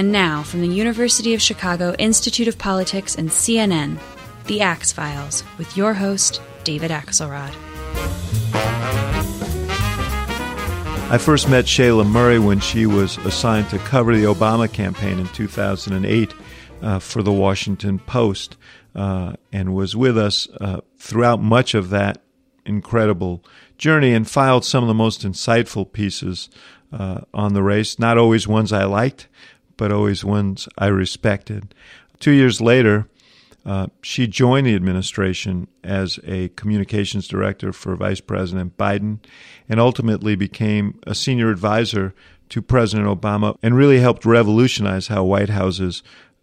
And now, from the University of Chicago Institute of Politics and CNN, The Axe Files, with your host, David Axelrod. I first met Shailagh Murray when she was assigned to cover the Obama campaign in 2008 uh, for the Washington Post uh, and was with us uh, throughout much of that incredible journey and filed some of the most insightful pieces uh, on the race. Not always ones I liked, but always ones I respected. Two years later, uh, she joined the administration as a communications director for Vice President Biden and ultimately became a senior advisor to President Obama and really helped revolutionize how White Houses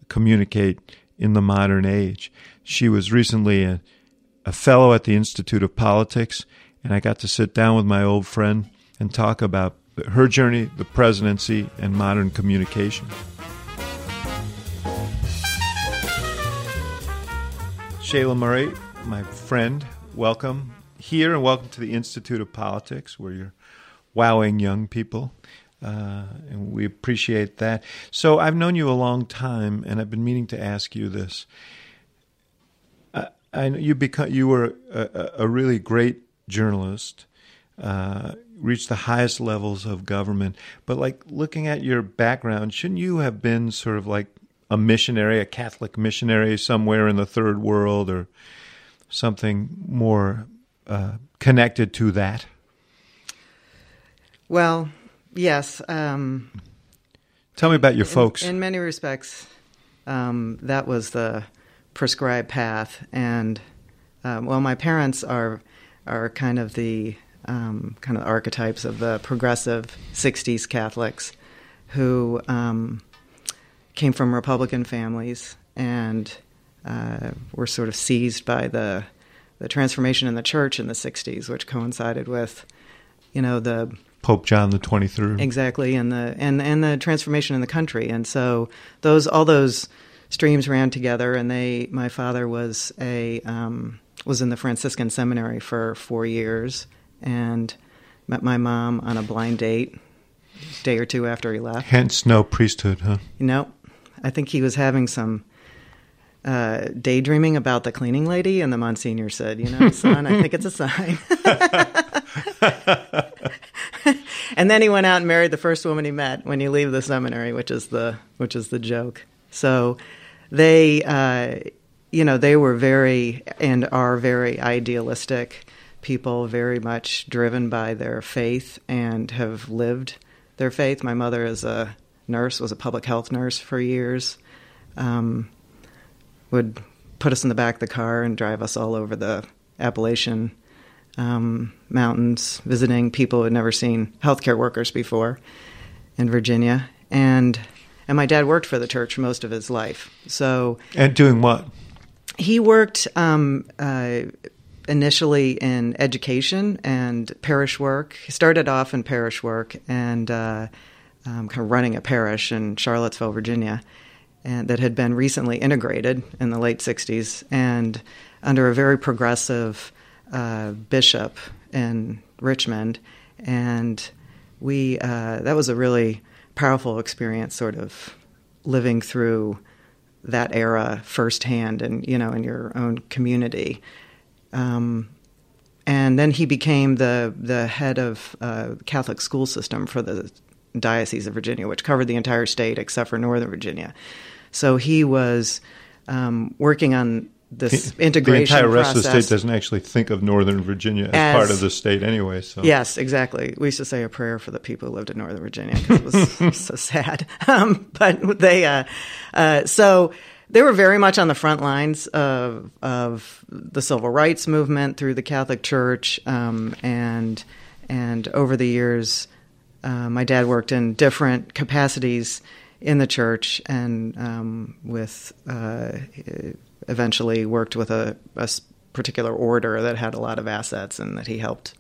communicate in the modern age. She was recently a, a fellow at the Institute of Politics, and I got to sit down with my old friend and talk about her journey, the presidency, and modern communication. Shailagh Murray, my friend, welcome here and welcome to the Institute of Politics, where you're wowing young people. Uh, and we appreciate that. So I've known you a long time, and I've been meaning to ask you this. I, I know you you were a, a really great journalist, uh, reached the highest levels of government. But like looking at your background, shouldn't you have been sort of like a missionary, a Catholic missionary somewhere in the third world, or something more uh, connected to that? Well, Yes. Um, Tell me about your folks. In, in many respects, um, that was the prescribed path, and um, well, my parents are are kind of the um, kind of archetypes of the progressive '60s Catholics who um, came from Republican families and uh, were sort of seized by the the transformation in the church in the '60s, which coincided with you know the Pope John the Twenty Third. Exactly, and the and and the transformation in the country, and so those all those streams ran together. And they, my father was a um, was in the Franciscan seminary for four years, and met my mom on a blind date, day or two after he left. Hence, no priesthood, huh? No, I think he was having some uh, daydreaming about the cleaning lady, and the Monsignor said, "You know, son, I think it's a sign." and then he went out and married the first woman he met when you leave the seminary, which is the which is the joke. So they, uh, you know, they were very and are very idealistic people, very much driven by their faith and have lived their faith. My mother is a nurse, was a public health nurse for years. Um, would put us in the back of the car and drive us all over the Appalachian um, mountains, visiting people who had never seen healthcare workers before in Virginia, and and my dad worked for the church most of his life. So and doing what? He worked um, uh, initially in education and parish work. He started off in parish work and uh, um, kind of running a parish in Charlottesville, Virginia, and that had been recently integrated in the late '60s and under a very progressive uh, bishop in Richmond, and we uh, that was a really powerful experience, sort of living through that era firsthand, and you know, in your own community. Um, and then he became the the head of uh, Catholic school system for the Diocese of Virginia, which covered the entire state except for Northern Virginia. So he was um, working on this the, integration. The entire rest process. of the state doesn't actually think of Northern Virginia as, as, part of the state anyway. So yes, exactly. We used to say a prayer for the people who lived in Northern Virginia because it was so sad. Um, but they, uh, uh, so they were very much on the front lines of of the civil rights movement through the Catholic Church, um, and and over the years, uh, my dad worked in different capacities in the church and um, with uh, eventually worked with a, a, particular order that had a lot of assets and that he helped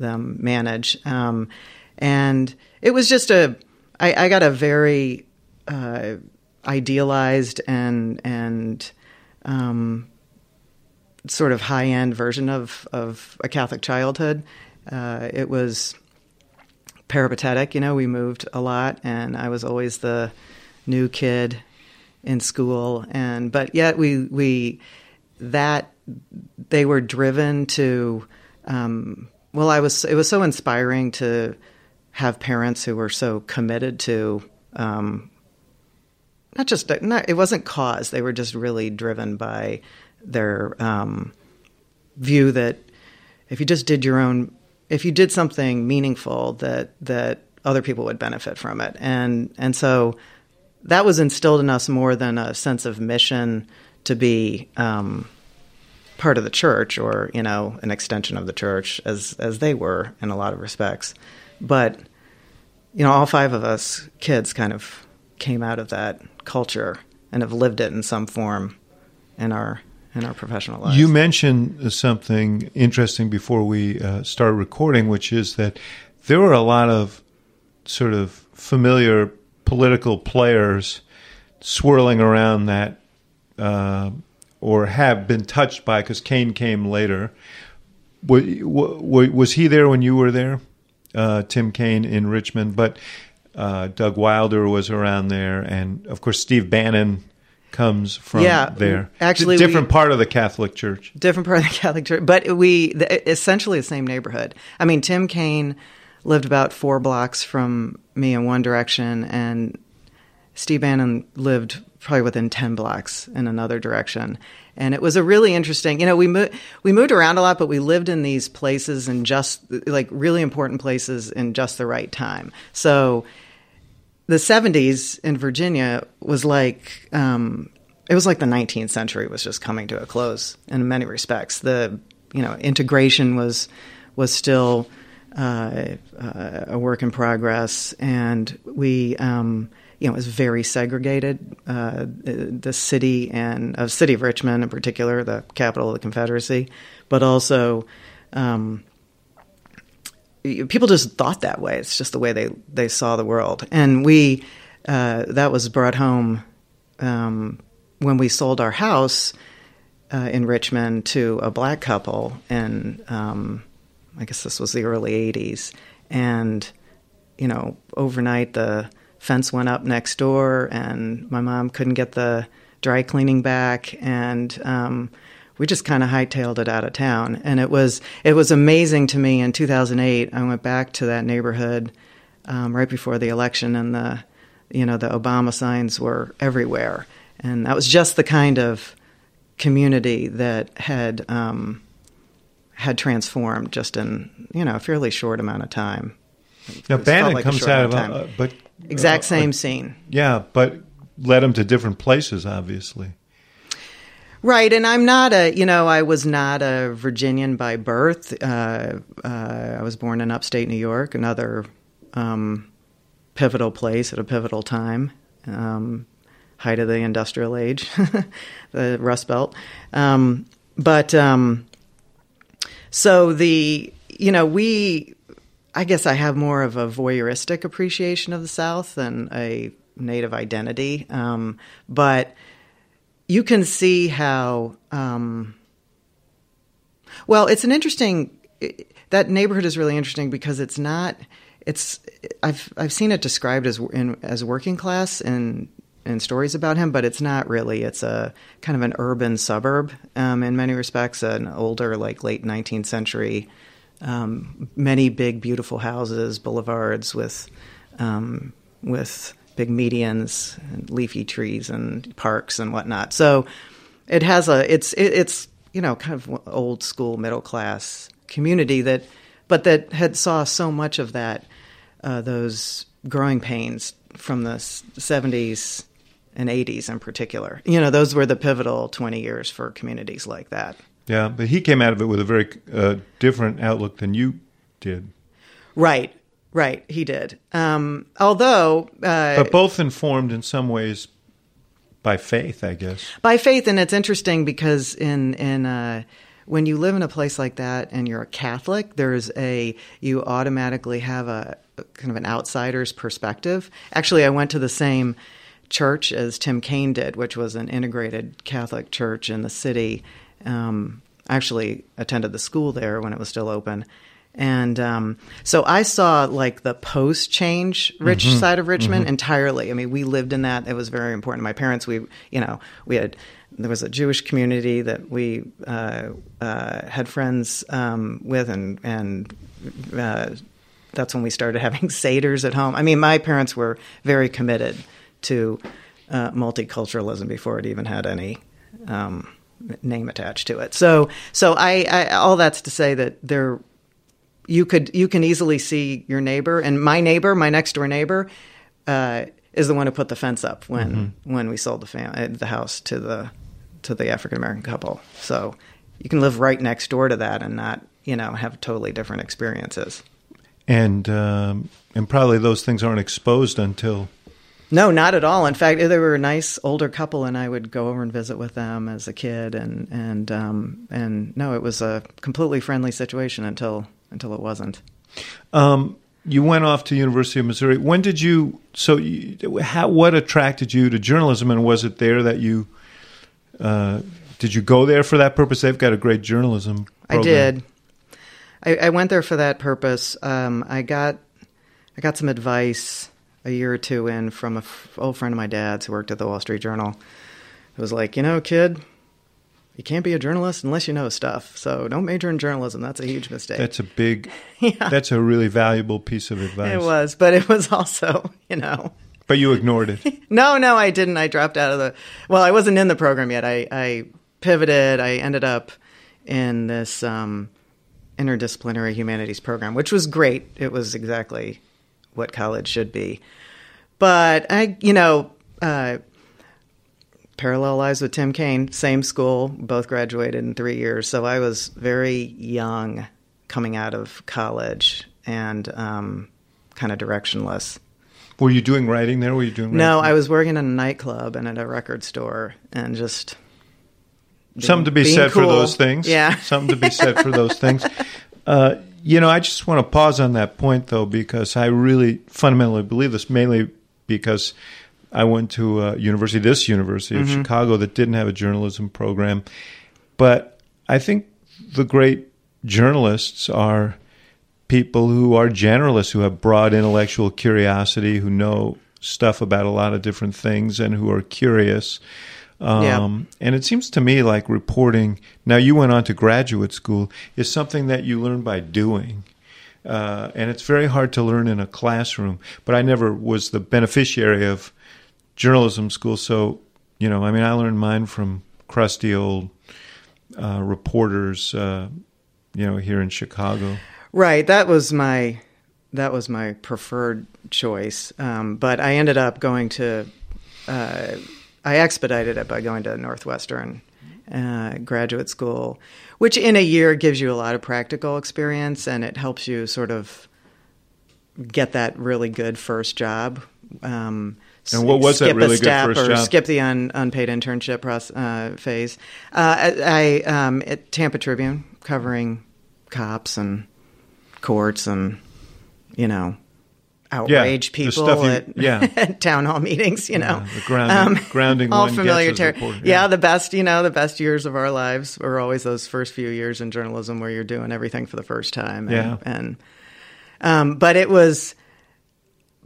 them manage. Um, and it was just a, I, I got a very uh, idealized and and um, sort of high end version of of a Catholic childhood. Uh, it was peripatetic, you know. We moved a lot, and I was always the new kid in school, and but yet we we that they were driven to. Um, well, I was. It was so inspiring to have parents who were so committed to. Um, not just not, it wasn't cause; they were just really driven by their um, view that if you just did your own, if you did something meaningful, that that other people would benefit from it, and and so that was instilled in us more than a sense of mission to be um, part of the church or you know an extension of the church as as they were in a lot of respects. But you know all five of us kids kind of came out of that culture and have lived it in some form in our in our professional lives. You mentioned something interesting before we uh, recording, which is that there were a lot of sort of familiar political players swirling around that uh, or have been touched by because Kaine came later. Was he there when you were there, uh, Tim Kaine in Richmond? But uh, Doug Wilder was around there, and of course Steve Bannon comes from yeah, there. Actually, different we, part of the Catholic Church. Different part of the Catholic Church, but we the, essentially the same neighborhood. I mean, Tim Kaine lived about four blocks from me in one direction, and Steve Bannon lived probably within 10 blocks in another direction. And it was a really interesting, you know, we, mo- we moved around a lot, but we lived in these places and just like really important places in just the right time. So the 70s in Virginia was like, um, it was like the 19th century was just coming to a close in many respects. The, you know, integration was, was still uh, uh, a work in progress. And we, um, you know, it was very segregated. Uh, the city and of city of Richmond, in particular, the capital of the Confederacy, but also um, people just thought that way. It's just the way they they saw the world, and we uh, that was brought home um, when we sold our house uh, in Richmond to a black couple, and um, I guess this was the early '80s, and you know, overnight the fence went up next door, and my mom couldn't get the dry cleaning back, and um, we just kind of hightailed it out of town. And it was it was amazing to me. In 2008, I went back to that neighborhood um, right before the election, and the you know the Obama signs were everywhere, and that was just the kind of community that had um, had transformed just in you know a fairly short amount of time. Now Bannon like comes out of, uh, but Exact uh, same uh, scene. Yeah, but led him to different places, obviously. Right, and I'm not a, you know, I was not a Virginian by birth. Uh, uh, I was born in upstate New York, another um, pivotal place at a pivotal time, um, height of the industrial age, the Rust Belt. Um, but um, so the, you know, we I guess I have more of a voyeuristic appreciation of the South than a native identity. Um, but you can see how, um, well, it's an interesting, that neighborhood is really interesting because it's not, it's, I've, I've seen it described as, in, as working class in, in stories about him, but it's not really. It's a kind of an urban suburb um, in many respects, an older, like late 19th century um, many big, beautiful houses, boulevards with um, with big medians and leafy trees and parks and whatnot. So it has a it's it, it's you know kind of old school middle class community that, but that had saw so much of that uh, those growing pains from the seventies and eighties in particular. You know, those were the pivotal twenty years for communities like that. Yeah, but he came out of it with a very uh, different outlook than you did. Right, right. He did. Um, although, uh, but both informed in some ways by faith, I guess. By faith, and it's interesting because in in uh, when you live in a place like that and you're a Catholic, there's a you automatically have a kind of an outsider's perspective. Actually, I went to the same church as Tim Kaine did, which was an integrated Catholic church in the city um, I actually attended the school there when it was still open, And um, so I saw like the post change rich Mm-hmm. side of Richmond entirely. I mean, we lived in that. It was very important. My parents, we, you know, we had, there was a Jewish community that we uh, uh, had friends um, with, and, and uh, that's when we started having Seder's at home. I mean, my parents were very committed to uh, multiculturalism before it even had any um, name attached to it. So, so I, I, all that's to say that there, you could, you can easily see your neighbor, and my neighbor, my next door neighbor, uh, is the one who put the fence up when when we sold the fam- uh, the house to the to the African American couple. So you can live right next door to that and not, you know, have totally different experiences. And um, and probably those things aren't exposed until No, not at all. In fact, they were a nice older couple, and I would go over and visit with them as a kid, and and um, and no, it was a completely friendly situation until until it wasn't. Um, you went off to University of Missouri. When did you? So, you, how, what attracted you to journalism, and was it there that you? Uh, did you go there for that purpose? They've got a great journalism. Program. I did. I, I went there for that purpose. Um, I got I got some advice a year or two in from a f- old friend of my dad's who worked at the Wall Street Journal. It was like, you know, kid, you can't be a journalist unless you know stuff. So don't major in journalism. That's a huge mistake. That's a big. That's a really valuable piece of advice. it was, but it was also, you know. But you ignored it. No, no, I didn't. I dropped out of the. Well, I wasn't in the program yet. I, I pivoted. I ended up in this um, interdisciplinary humanities program, which was great. It was exactly what college should be. But I, you know, uh, parallel lives with Tim Kaine, same school, both graduated in three years. So I was very young coming out of college and um, kind of directionless. Were you doing writing there? Were you doing? No. I was working in a nightclub and at a record store and just Something to be being said for those things. Yeah. Something to be said for those things. Uh, you know, I just want to pause on that point though, because I really fundamentally believe this, mainly because I went to a university, this University of Chicago, that didn't have a journalism program. But I think the great journalists are people who are generalists, who have broad intellectual curiosity, who know stuff about a lot of different things, and who are curious. Yeah. Um, and it seems to me like reporting. Now, you went on to graduate school is something that you learn by doing. Uh, and it's very hard to learn in a classroom. But I never was the beneficiary of journalism school. So, you know, I mean, I learned mine from crusty old uh, reporters, uh, you know, here in Chicago. Right. That was my that was my preferred choice. Um, but I ended up going to uh, I expedited it by going to Northwestern uh, graduate school, which in a year gives you a lot of practical experience and it helps you sort of get that really good first job. Um, And what was that skip a really good first or job? skip the un, unpaid internship proce- uh, phase. Uh, I, I um, at Tampa Tribune covering cops and courts and you know outrage the people you- at, yeah. at town hall meetings. You know, Yeah, the grounding- grounding all familiar terror. Yeah. yeah. the best. You know, the best years of our lives are always those first few years in journalism where you're doing everything for the first time. And, Yeah. and um, but it was,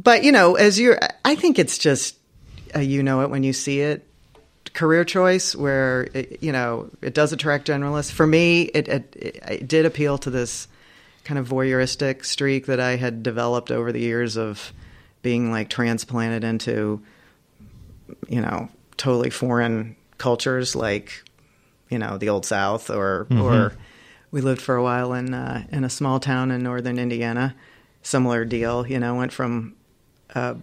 but you know, as you're, I think it's just uh, you know it when you see it. Career choice, where it, you know it does attract generalists. For me, it, it it did appeal to this kind of voyeuristic streak that I had developed over the years of being like transplanted into, you know, totally foreign cultures like, you know, the old South or or we lived for a while in uh, in a small town in northern Indiana. Similar deal, you know, went from a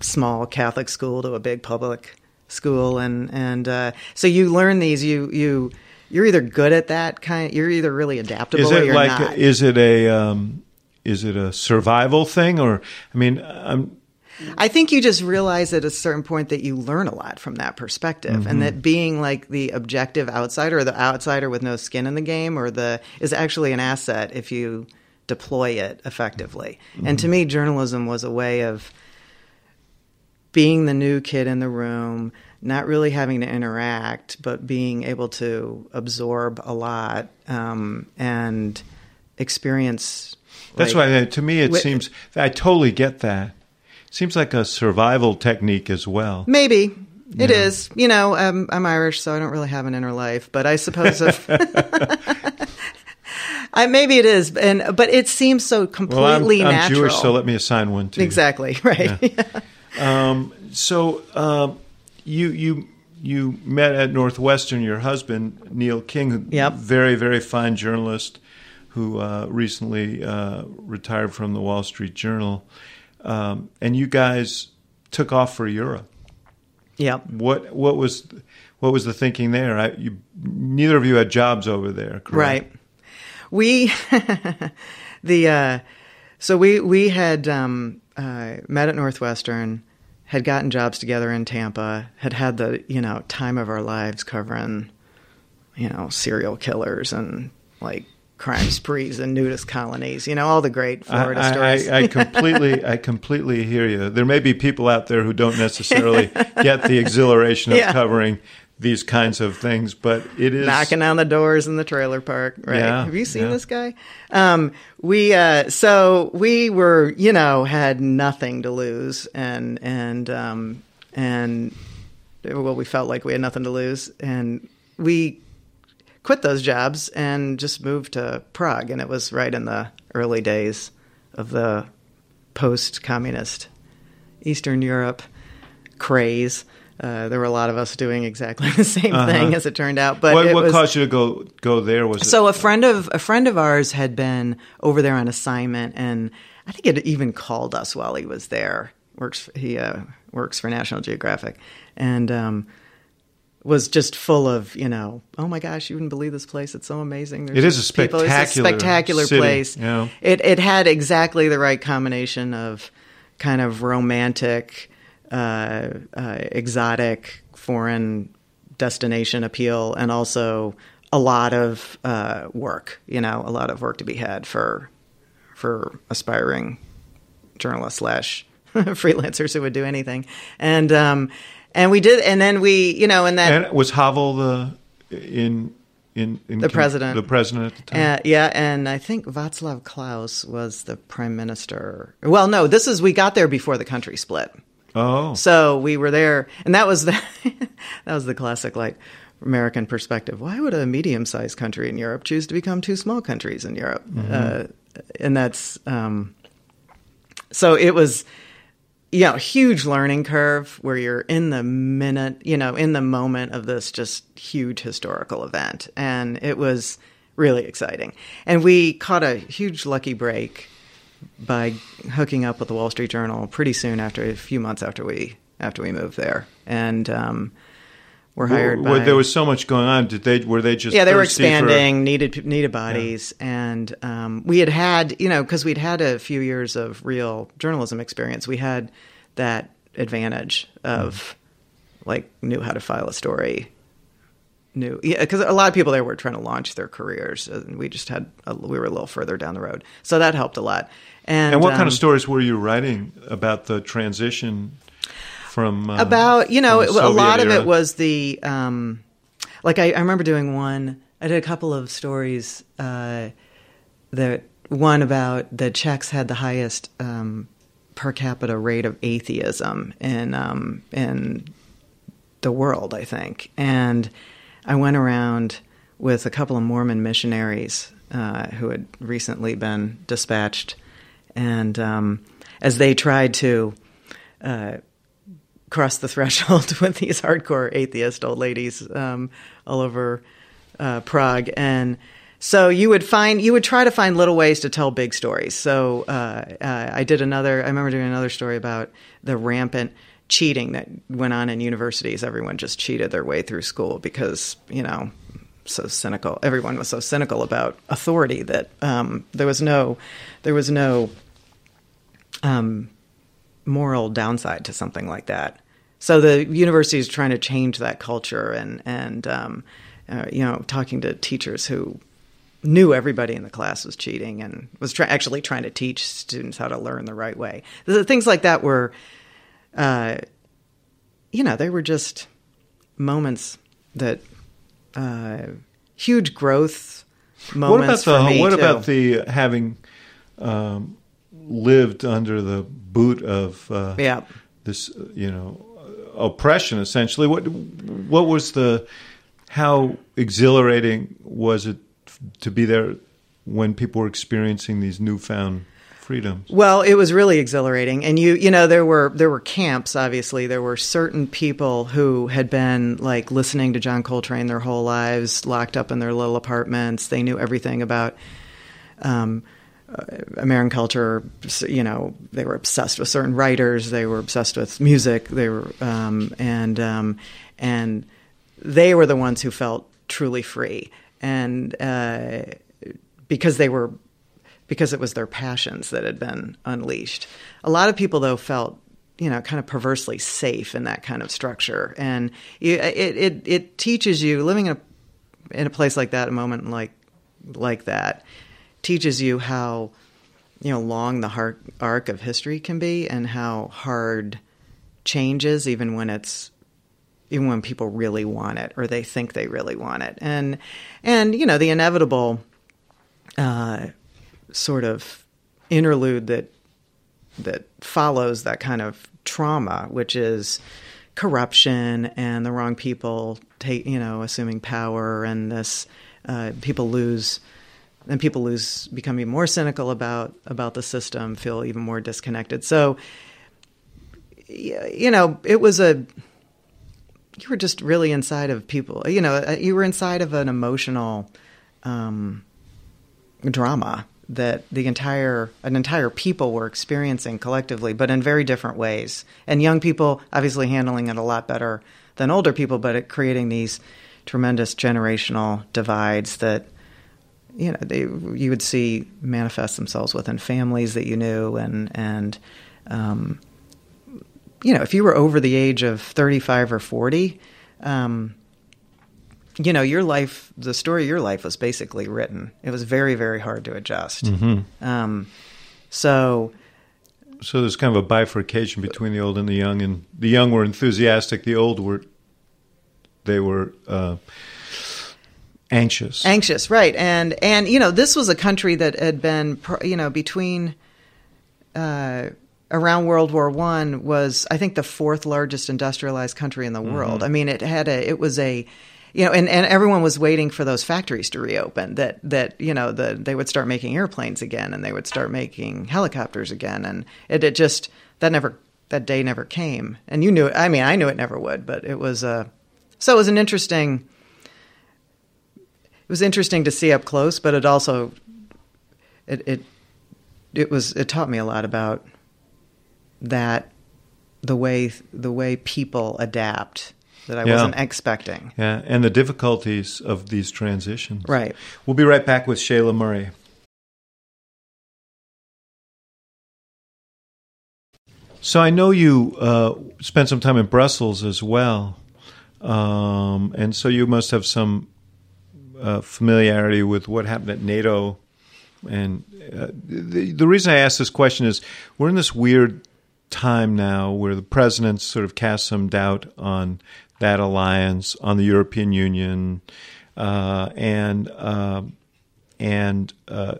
small Catholic school to a big public school, and and uh, so you learn these. You you you're either good at that kind. You're either really adaptable Is or it you're like not. is it a um, is it a survival thing or I mean I'm I think you just realize at a certain point that you learn a lot from that perspective, and that being like the objective outsider or the outsider with no skin in the game, or the is actually an asset if you deploy it effectively. And to me, journalism was a way of being the new kid in the room, not really having to interact, but being able to absorb a lot um, and experience. That's like- why to me it Wh- seems I totally get that. Seems like a survival technique as well. Maybe it Yeah. is. You know, um, I'm Irish, so I don't really have an inner life. But I suppose if I, maybe it is, and but it seems so Well, I'm, completely I'm natural. Jewish, so let me assign one to you. exactly right. So um, you you you met at Northwestern. Your husband Neil King, Yep. very very fine journalist, who uh, recently uh, retired from the Wall Street Journal, um, and you guys took off for Europe. yep. What what was what was the thinking there? I, you, neither of you had jobs over there, correct? Right. We the uh, so we we had um, uh, met at Northwestern, had gotten jobs together in Tampa, had had the you know time of our lives covering you know serial killers and like crime sprees and nudist colonies, you know all the great Florida I, stories. I, I completely, I completely hear you. There may be people out there who don't necessarily get the exhilaration of Yeah. covering these kinds of things, but it is knocking on the doors in the trailer park. Right? Yeah, Have you seen yeah. this guy? Um, we uh, so we were, you know, had nothing to lose, and and um, and well, we felt like we had nothing to lose, and we quit those jobs and just moved to Prague, and it was right in the early days of the post-communist Eastern Europe craze. Uh, there were a lot of us doing exactly the same thing, as it turned out. But Uh-huh. what, it what was, caused you to go go there? Was it so a friend of a friend of ours had been over there on assignment, and I think it even called us while he was there. Works he uh, works for National Geographic, and um, was just full of you know, oh my gosh, you wouldn't believe this place. It's so amazing. There's It is a people- It's a spectacular spectacular city, place. It it had exactly the right combination of kind of romantic, uh, uh, exotic, foreign destination appeal, and also a lot of uh, work. You know, a lot of work to be had for for aspiring journalists slash freelancers who would do anything. And um, and we did, and then we, you know, and then and was Havel the in in, in The president. the president at the time? Uh, yeah, and I think Václav Klaus was the prime minister. Well, no, this is we got there before the country split, oh, so we were there, and that was the that was the classic like American perspective. Why would a medium-sized country in Europe choose to become two small countries in Europe? Uh, and that's um, so it was you know, huge learning curve where you're in the minute, you know, in the moment of this just huge historical event. And it was really exciting. And we caught a huge lucky break by hooking up with the Wall Street Journal pretty soon after a few months after we after we moved there. And um, we're hired Well, by there was so much going on. Did they were they just yeah, they were thirsty for- expanding, needed needed bodies, and um, we had had you know because we'd had a few years of real journalism experience. We had that advantage of like knew how to file a story, knew yeah because a lot of people there were trying to launch their careers, and we just had a, we were a little further down the road, so that helped a lot. And, And what kind um, of stories were you writing about the transition from uh, about you know the a lot Soviet of it was the um like I, I remember doing one i did a couple of stories uh that one about the czechs had the highest um per capita rate of atheism in um in the world i think. And i went around with a couple of mormon missionaries uh, who had recently been dispatched and um, as they tried to uh, cross the threshold with these hardcore atheist old ladies um, all over uh, Prague, and so you would find you would try to find little ways to tell big stories. So uh, uh, I did another. I remember doing another story about the rampant cheating that went on in universities. Everyone just cheated their way through school because you know so cynical. Everyone was so cynical about authority that um, there was no there was no um, moral downside to something like that. So the university is trying to change that culture and and um, uh, you know talking to teachers who knew everybody in the class was cheating and was actually trying to teach students how to learn the right way. Things like that were, uh, you know, they were just moments that uh, huge growth moments what about for the me what too. about the having um, lived under the boot of uh, yeah this you know oppression essentially what what was the how exhilarating was it to be there when people were experiencing these newfound freedoms Well, it was really exhilarating, and you you know there were there were camps. Obviously, there were certain people who had been like listening to John Coltrane their whole lives, locked up in their little apartments. They knew everything about um, uh, American culture. You know, they were obsessed with certain writers. They were obsessed with music. They were um, and um, and they were the ones who felt truly free, and uh, because they were because it was their passions that had been unleashed. A lot of people, though, felt you know kind of perversely safe in that kind of structure, and it, it it teaches you living in a in a place like that, a moment like like that, teaches you how you know long the arc, arc of history can be, and how hard changes, even when it's even when people really want it or they think they really want it, and and you know the inevitable. Uh, sort of interlude that that follows that kind of trauma, which is corruption and the wrong people take you know assuming power and this uh, people lose and people lose become even more cynical about about the system feel even more disconnected. So you know it was a you were just really inside of people you know uh, you were inside of an emotional um, drama that the entire an entire people were experiencing collectively, but in very different ways. And young people obviously handling it a lot better than older people, but it creating these tremendous generational divides that you know they, you would see manifest themselves within families that you knew, and and um, you know if you were over the age of thirty five or forty. Um, you know, your life, the story of your life was basically written. It was very, very hard to adjust. Mm-hmm. Um, so, so there's kind of a bifurcation between the old and the young, and the young were enthusiastic, the old were they were uh, anxious. Anxious, right? And and you know, this was a country that had been, you know, between. Uh, around World War One was, I think, the fourth largest industrialized country in the world. Mm-hmm. I mean, it had a, it was a, you know, and, and everyone was waiting for those factories to reopen. That that you know, the they would start making airplanes again, and they would start making helicopters again, and it, it just that never that day never came. And you knew, it, I mean, I knew it never would, but it was uh, so it was an interesting. It was interesting to see up close, but it also, it it, it was it taught me a lot about that the way the way people adapt that I yeah. wasn't expecting. Yeah, and the difficulties of these transitions. Right. We'll be right back with Shailagh Murray. So I know you uh, spent some time in Brussels as well, um, and so you must have some uh, familiarity with what happened at NATO. And uh, the, the reason I ask this question is we're in this weird time now where the president sort of cast some doubt on that alliance, on the European Union, uh, and uh, and uh,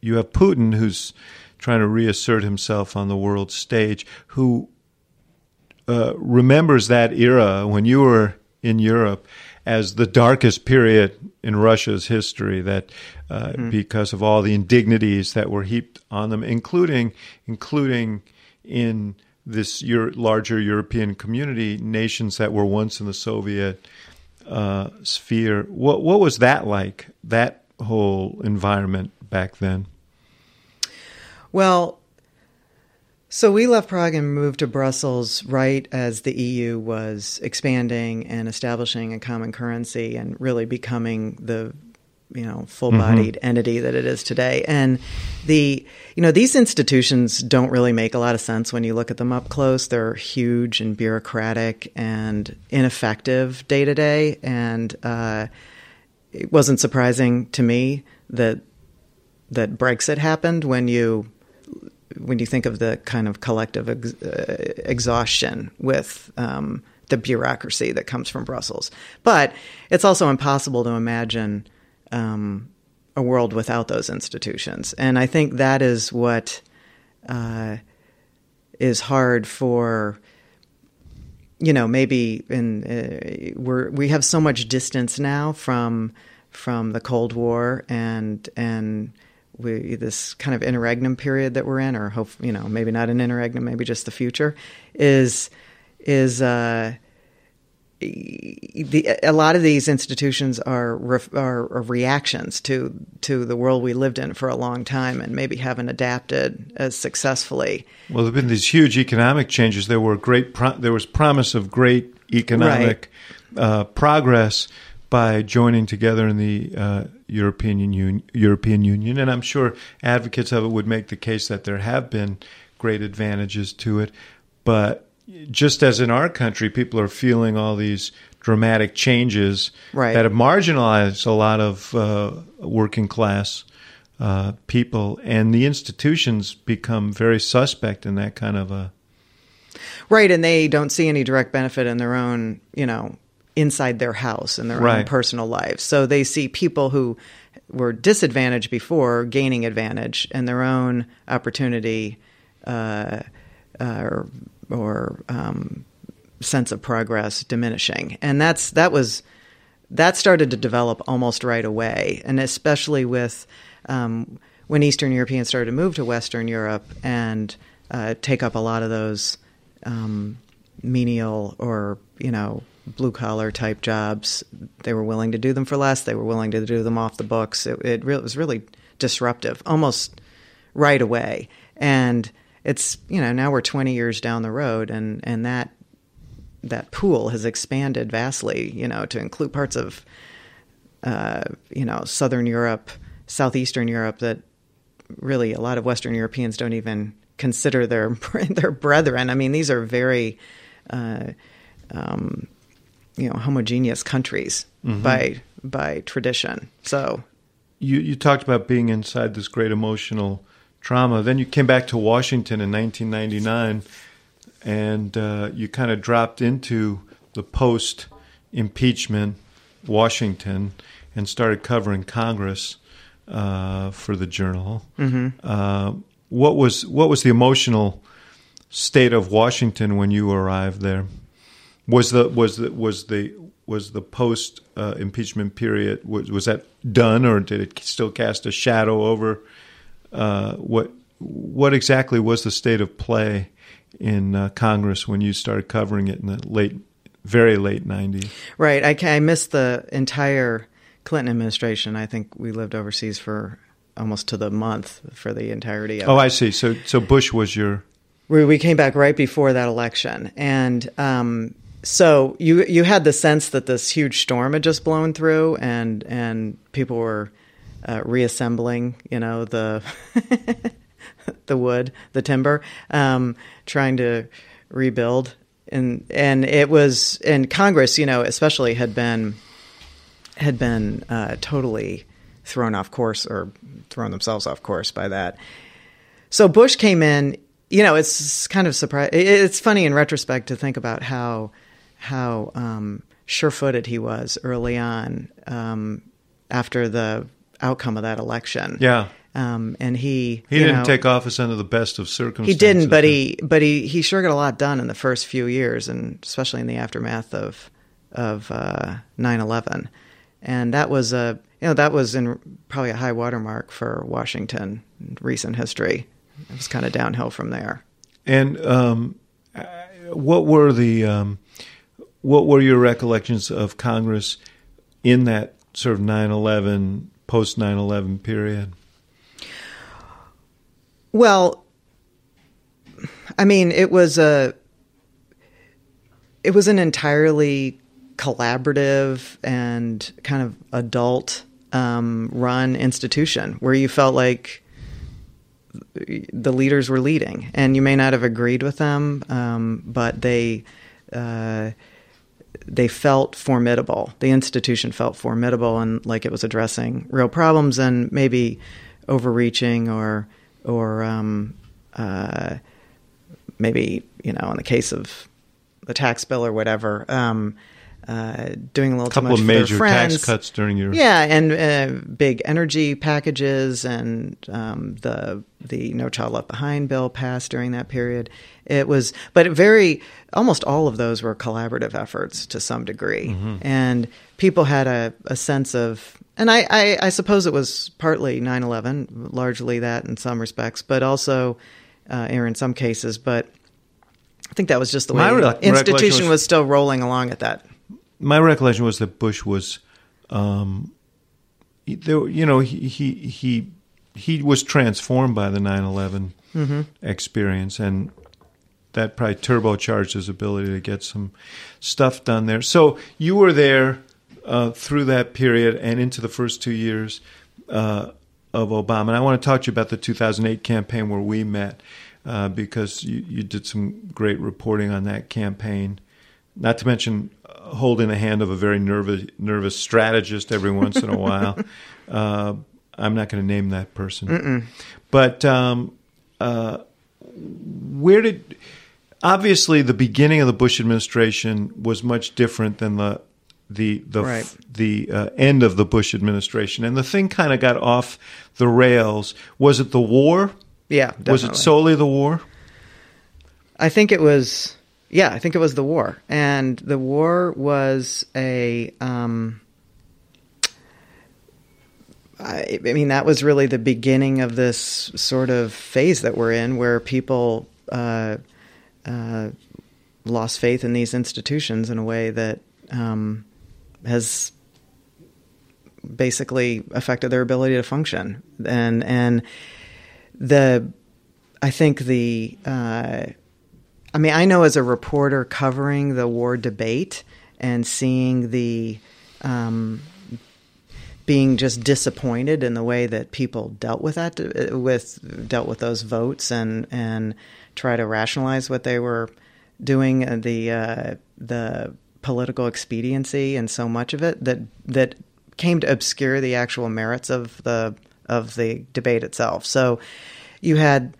you have Putin who's trying to reassert himself on the world stage, who uh, remembers that era when you were in Europe as the darkest period in Russia's history. That uh, mm-hmm. because of all the indignities that were heaped on them, including including in this Euro- larger European community, nations that were once in the Soviet uh, sphere. What what was that like? That whole environment back then. Well, so we left Prague and moved to Brussels right as the EU was expanding and establishing a common currency and really becoming the you know full-bodied mm-hmm. entity that it is today. And the you know these institutions don't really make a lot of sense when you look at them up close. They're huge and bureaucratic and ineffective day to day. And uh, it wasn't surprising to me that that Brexit happened when you when you think of the kind of collective ex- uh, exhaustion with um, the bureaucracy that comes from Brussels. But it's also impossible to imagine um, a world without those institutions. And I think that is what uh, is hard for you know maybe in uh, we're we have so much distance now from from the Cold War and and we this kind of interregnum period that we're in, or hope you know maybe not an interregnum, maybe just the future, is is uh, the, a lot of these institutions are, are, are reactions to to the world we lived in for a long time and maybe haven't adapted as successfully. Well, there've been these huge economic changes. There were great pro- there was promise of great economic right. uh, progress by joining together in the uh, European Union, European Union, and I'm sure advocates of it would make the case that there have been great advantages to it, but just as in our country, people are feeling all these dramatic changes right. that have marginalized a lot of uh, working class uh, people, and the institutions become very suspect in that kind of a. Right, and they don't see any direct benefit in their own, you know, inside their house and their right. own personal lives. So they see people who were disadvantaged before gaining advantage and their own opportunity uh, uh, or um, sense of progress diminishing, and that's that was that started to develop almost right away, and especially with um, when Eastern Europeans started to move to Western Europe and uh, take up a lot of those um, menial or you know blue collar type jobs. They were willing to do them for less. They were willing to do them off the books. It, it, re- it was really disruptive, almost right away, and it's you know now we're 20 years down the road and and that that pool has expanded vastly you know to include parts of uh, you know southern Europe southeastern Europe that really a lot of Western Europeans don't even consider their their brethren I mean these are very uh, um, you know homogeneous countries mm-hmm. by by tradition so you you talked about being inside this great emotional trauma. Then you came back to Washington in 1999, and uh, you kind of dropped into the post impeachment Washington and started covering Congress uh, for the Journal. Mm-hmm. Uh, what was what was the emotional state of Washington when you arrived there? Was the was the was the was the post uh, impeachment period was was that done or did it still cast a shadow over uh, what what exactly was the state of play in uh, Congress when you started covering it in the late, very late '90s? Right. I, I missed the entire Clinton administration. I think we lived overseas for almost to the month for the entirety of oh, it. I see. So, so Bush was your. We, we came back right before that election, and um, so you you had the sense that this huge storm had just blown through, and and people were uh, reassembling, you know, the the wood, the timber, um, trying to rebuild, and and it was and Congress, you know, especially had been had been uh, totally thrown off course or thrown themselves off course by that. So Bush came in. You know, it's kind of surprise. It's funny in retrospect to think about how how um, sure-footed he was early on um, after the outcome of that election. Yeah. Um, and he he didn't know, take office under the best of circumstances. He didn't, but he but he he sure got a lot done in the first few years, and especially in the aftermath of of uh, 9/11. And that was a you know that was in probably a high watermark for Washington in recent history. It was kind of downhill from there. And um, what were the um, what were your recollections of Congress in that sort of 9/11 post 9 11 period? Well, I mean, it was a it was an entirely collaborative and kind of adult um, run institution where you felt like the leaders were leading, and you may not have agreed with them, um, but they. Uh, they felt formidable. The institution felt formidable and like it was addressing real problems and maybe overreaching or or um, uh, maybe you know in the case of the tax bill or whatever, um, uh, doing a little a couple too much of major tax cuts during your Yeah, and uh, big energy packages, and um, the the No Child Left Behind bill passed during that period. It was, but it very almost all of those were collaborative efforts to some degree, and people had a, a sense of. And I, I, I suppose it was partly 9/11, largely that in some respects, but also, uh, or in some cases. But I think that was just the way My the institution was- was still rolling along at that my recollection was that Bush was, um, there, you know, he he he he was transformed by the 9/11 experience, and that probably turbocharged his ability to get some stuff done there. So you were there uh, through that period and into the first two years uh, of Obama. And I want to talk to you about the 2008 campaign where we met uh, because you, you did some great reporting on that campaign. Not to mention holding the hand of a very nervous nervous strategist every once in a while. Uh, I'm not going to name that person, but um, uh, where did obviously the beginning of the Bush administration was much different than the the the Right. the uh, end of the Bush administration, and the thing kind of got off the rails. Was it the war? Yeah, Was it solely the war? I think it was. Yeah, I think it was the war, and the war was a. Um, I, I mean, that was really the beginning of this sort of phase that we're in, where people uh, uh, lost faith in these institutions in a way that um, has basically affected their ability to function, and and the I think the uh, I mean I know as a reporter covering the war debate and seeing the um, being just disappointed in the way that people dealt with that with dealt with those votes and and try to rationalize what they were doing uh, the uh, the political expediency and so much of it that that came to obscure the actual merits of the of the debate itself. So you had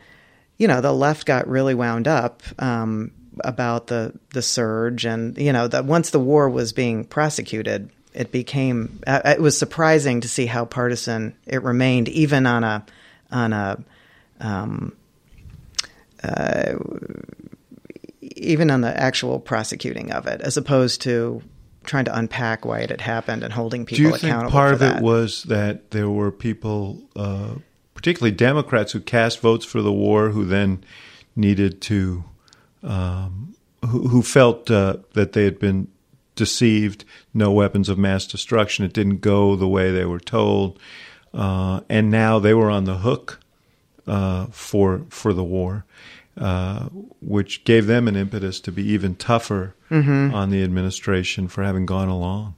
you know the left got really wound up um, about the the surge and you know that once the war was being prosecuted it became uh, it was surprising to see how partisan it remained even on a on a um, uh, even on the actual prosecuting of it as opposed to trying to unpack why it had happened and holding people accountable. Do you think part of that. it was that there were people, uh, particularly Democrats, who cast votes for the war, who then needed to, um, who, who felt uh, that they had been deceived, no weapons of mass destruction, it didn't go the way they were told, uh, and now they were on the hook uh, for for the war, uh, which gave them an impetus to be even tougher on the administration for having gone along.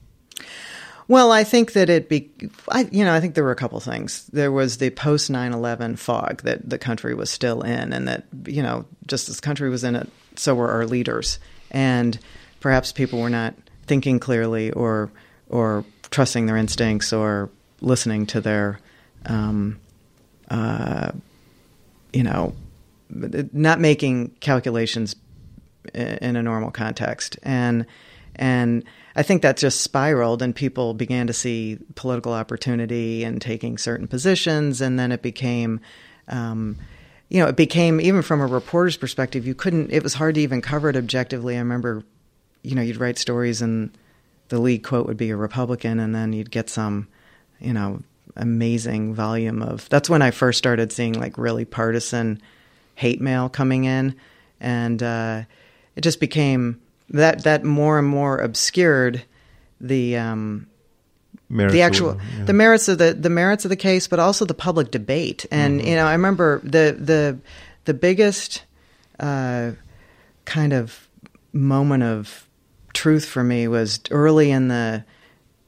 Well, I think that it be, I, you know, I think there were a couple things. There was the post 9/11 fog that the country was still in, and that you know, just as the country was in it, so were our leaders, and perhaps people were not thinking clearly or or trusting their instincts or listening to their, um, uh, you know, not making calculations in a normal context and and I think that just spiraled and people began to see political opportunity and taking certain positions. And then it became um, you know it became even from a reporter's perspective you couldn't it was hard to even cover it objectively. I remember you know you'd write stories and the lead quote would be a Republican and then you'd get some you know amazing volume of that's when I first started seeing like really partisan hate mail coming in. And uh, it just became that that more and more obscured the um, Merits the of actual yeah. the merits of the the merits of the case, but also the public debate. And you know, I remember the the the biggest uh, kind of moment of truth for me was early in the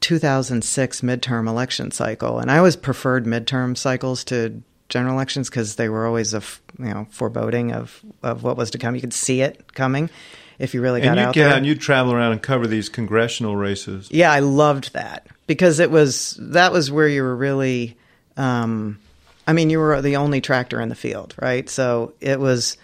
2006 midterm election cycle, and I always preferred midterm cycles to general elections because they were always a f- you know foreboding of of what was to come. You could see it coming if you really got and you out get there. and you travel around and cover these congressional races. Yeah, I loved that because it was that was where you were really. Um, I mean, you were the only tractor in the field, right? So it was,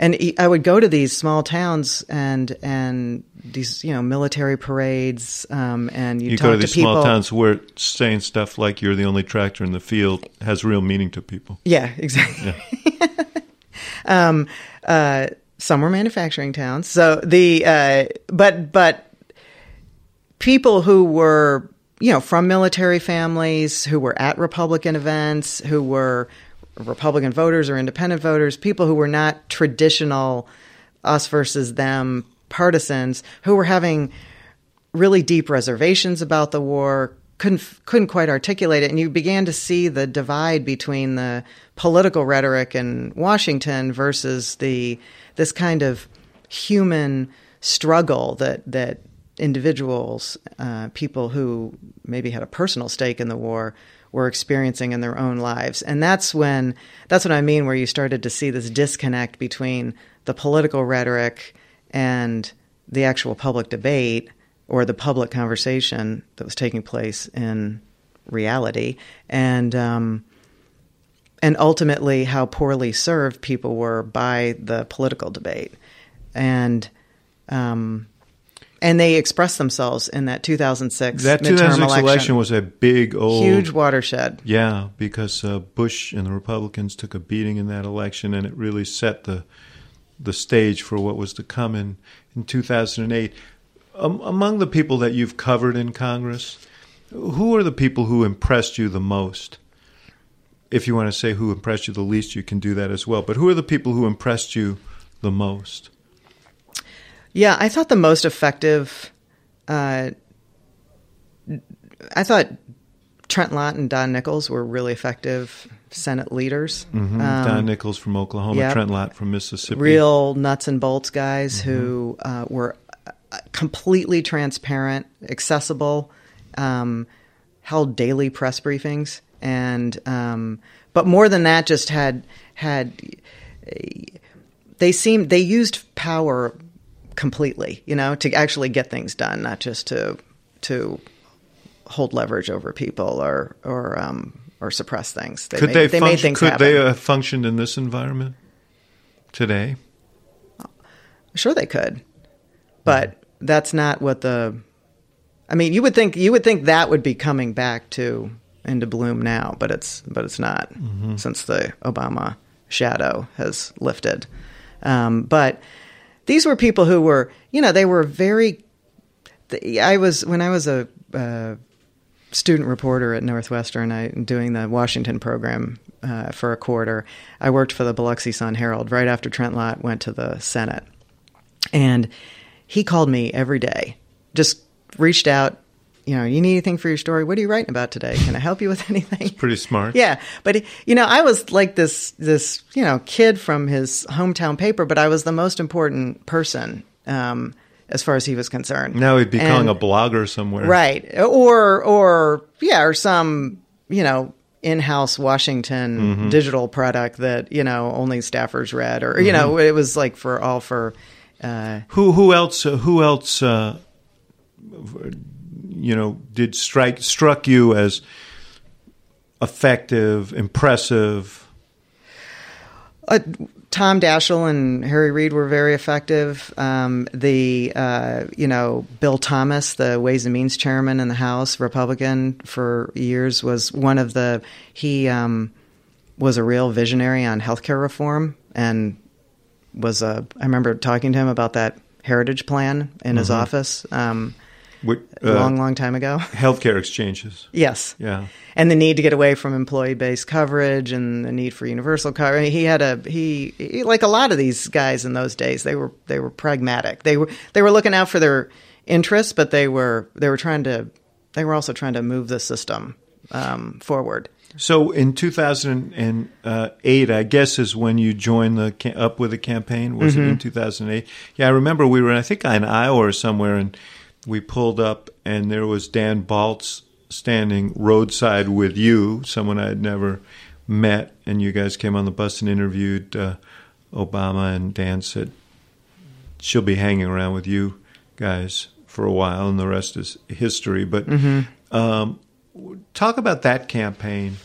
and I would go to these small towns and and these you know military parades, um, and you, You talk go to these people. small towns where saying stuff like "you're the only tractor in the field" has real meaning to people. Yeah, exactly. um, uh, some were manufacturing towns. So the uh, but but people who were you know from military families who were at Republican events who were Republican voters or independent voters, people who were not traditional us versus them partisans who were having really deep reservations about the war couldn't couldn't quite articulate it and you began to see the divide between the political rhetoric in Washington versus the this kind of human struggle that that individuals uh, people who maybe had a personal stake in the war were experiencing in their own lives. And that's when that's what I mean where you started to see this disconnect between the political rhetoric and the actual public debate or the public conversation that was taking place in reality, and um, and ultimately how poorly served people were by the political debate, and um, and they expressed themselves in that 2006 That midterm 2006 election. election was a big old huge watershed. Yeah, because uh, Bush and the Republicans took a beating in that election, and it really set the the stage for what was to come in in 2008. Um, among the people that you've covered in Congress, who are the people who impressed you the most? If you want to say who impressed you the least, you can do that as well. But who are the people who impressed you the most? Yeah, I thought the most effective. Uh, I thought Trent Lott and Don Nickles were really effective Senate leaders. Mm-hmm. Um, Don Nickles from Oklahoma, yep. Trent Lott from Mississippi. real nuts and bolts guys who uh, were uh, completely transparent, accessible, um, held daily press briefings, and um, but more than that, just had had they seemed they used power completely, you know, to actually get things done, not just to to hold leverage over people or or um, or suppress things. They could made, they, they function, made things could happen. they have functioned in this environment today? Sure, they could, but that's not what the. I mean, you would think you would think that would be coming back to into bloom now, but it's but it's not since the Obama shadow has lifted. Um, but these were people who were, you know, they were very. I was when I was a uh, student reporter at Northwestern, I doing the Washington program uh, for a quarter. I worked for the Biloxi Sun Herald right after Trent Lott went to the Senate, and he called me every day. Just reached out. You know, you need anything for your story? What are you writing about today? Can I help you with anything? Pretty smart. Yeah, but you know, I was like this this you know kid from his hometown paper, but I was the most important person um, as far as he was concerned. Now he'd be calling a blogger somewhere. right? Or or yeah, or some you know in-house Washington Mm-hmm. digital product that you know only staffers read, or you know Mm-hmm. it was like for all for. Uh, Who who else uh, who else uh, you know did strike struck you as effective, impressive? Uh, Tom Daschle and Harry Reid were very effective. Um, the uh, you know Bill Thomas, the Ways and Means chairman in the House, Republican for years, was one of the he um, was a real visionary on healthcare reform and was a. I remember talking to him about that heritage plan in his office um, What, a uh, long, long time ago. healthcare exchanges. yes, Yeah. and the need to get away from employee-based coverage and the need for universal coverage. He had a he, he like a lot of these guys in those days. They were they were pragmatic. They were they were looking out for their interests, but they were they were trying to they were also trying to move the system um, forward. So in 2008, I guess is when you joined the up with the campaign. Was it in 2008? Yeah, I remember we were, I think, in Iowa or somewhere, and we pulled up, and there was Dan Balz standing roadside with you, someone I had never met, and you guys came on the bus and interviewed uh, Obama, and Dan said she'll be hanging around with you guys for a while, and the rest is history. But um, talk about that campaign.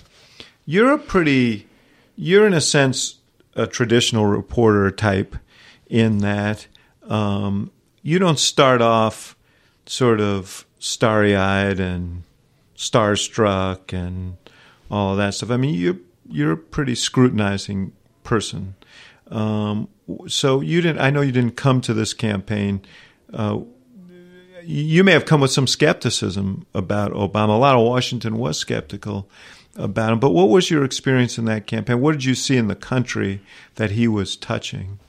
You're a pretty, you're in a sense a traditional reporter type. in that um, you don't start off sort of starry eyed and starstruck and all that stuff. I mean, you're you're a pretty scrutinizing person. Um, so you didn't. I know you didn't come to this campaign. Uh, you may have come with some skepticism about Obama. A lot of Washington was skeptical about him. But what was your experience in that campaign? What did you see in the country that he was touching?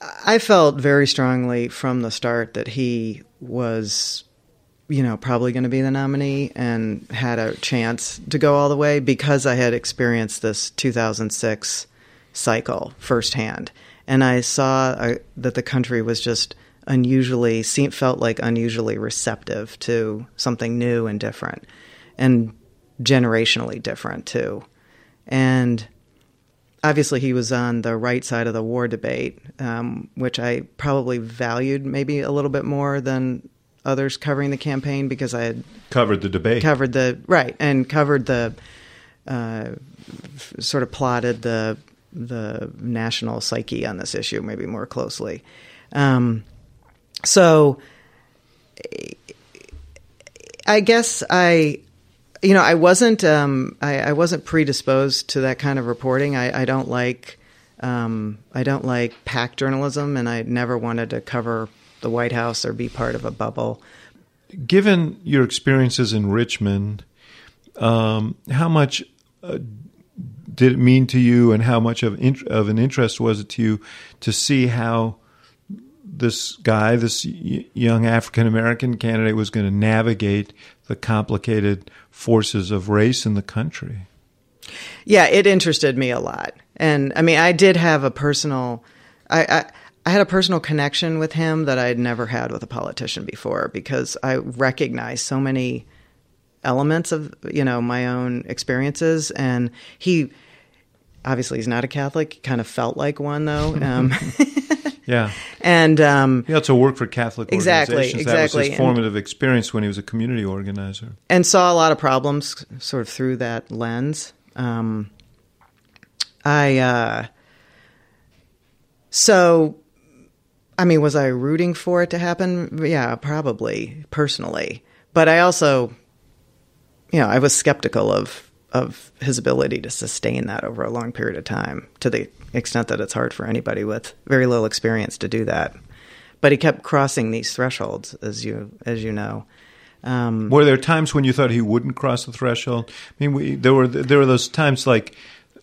I felt very strongly from the start that he was, you know, probably going to be the nominee and had a chance to go all the way because I had experienced this 2006 cycle firsthand. And I saw uh, that the country was just unusually, felt like unusually receptive to something new and different and generationally different too. And obviously he was on the right side of the war debate, um, which I probably valued maybe a little bit more than others covering the campaign because I had covered the debate, covered the right, and covered the uh, f- sort of plotted the the national psyche on this issue maybe more closely. Um, so I guess I you know, I wasn't um, I, I, wasn't predisposed to that kind of reporting. I, I don't like um, I don't like pack journalism, and I never wanted to cover the White House or be part of a bubble. Given your experiences in Richmond, um, how much uh, did it mean to you, and how much of of an interest was it to you to see how this guy, this young African American candidate, was going to navigate the complicated forces of race in the country. Yeah, it interested me a lot, and I mean, I did have a personal, I, I, I had a personal connection with him that I had never had with a politician before because I recognized so many elements of you know my own experiences, and he obviously he's not a Catholic. He kind of felt like one though. Um, Yeah. And um, he also worked for Catholic exactly, organizations. Exactly. That was his formative and, experience when he was a community organizer. And saw a lot of problems sort of through that lens. Um, I, uh, so, I mean, was I rooting for it to happen? Yeah, probably, personally. But I also, you know, I was skeptical of of his ability to sustain that over a long period of time to the extent that it's hard for anybody with very little experience to do that. But he kept crossing these thresholds, as you as you know. Um, were there times when you thought he wouldn't cross the threshold? I mean, we, there were there were those times like